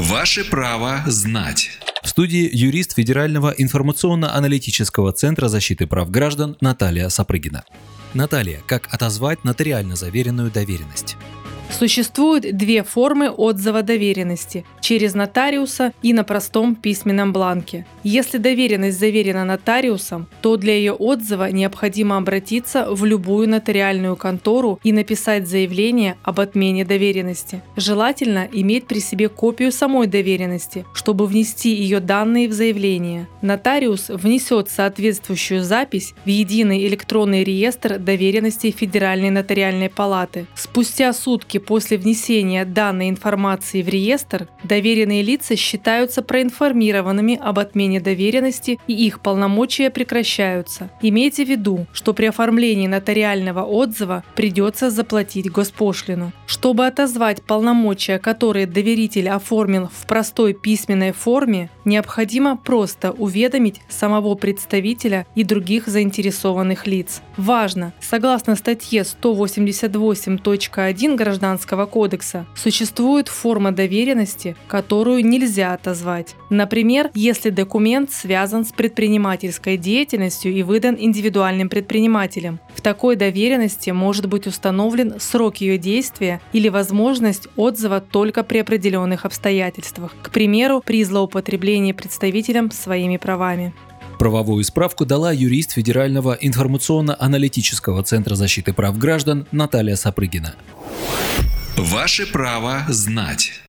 Ваше право знать. В студии юрист Федерального информационно-аналитического центра защиты прав граждан Наталья Сапрыгина. Наталья, как отозвать нотариально заверенную доверенность? Существуют две формы отзыва доверенности – через нотариуса и на простом письменном бланке. Если доверенность заверена нотариусом, то для ее отзыва необходимо обратиться в любую нотариальную контору и написать заявление об отмене доверенности. Желательно иметь при себе копию самой доверенности, чтобы внести ее данные в заявление. Нотариус внесет соответствующую запись в единый электронный реестр доверенностей Федеральной нотариальной палаты. Спустя сутки после внесения данной информации в реестр, доверенные лица считаются проинформированными об отмене доверенности и их полномочия прекращаются. Имейте в виду, что при оформлении нотариального отзыва придется заплатить госпошлину. Чтобы отозвать полномочия, которые доверитель оформил в простой письменной форме, необходимо просто уведомить самого представителя и других заинтересованных лиц. Важно! Согласно статье 188.1 Гражданского кодекса, существует форма доверенности, которую нельзя отозвать. Например, если документ связан с предпринимательской деятельностью и выдан индивидуальным предпринимателем. В такой доверенности может быть установлен срок ее действия или возможность отзыва только при определенных обстоятельствах. К примеру, при злоупотреблении представителем своими правами. Правовую справку дала юрист Федерального информационно-аналитического центра защиты прав граждан Наталья Сапрыгина. Ваше право знать.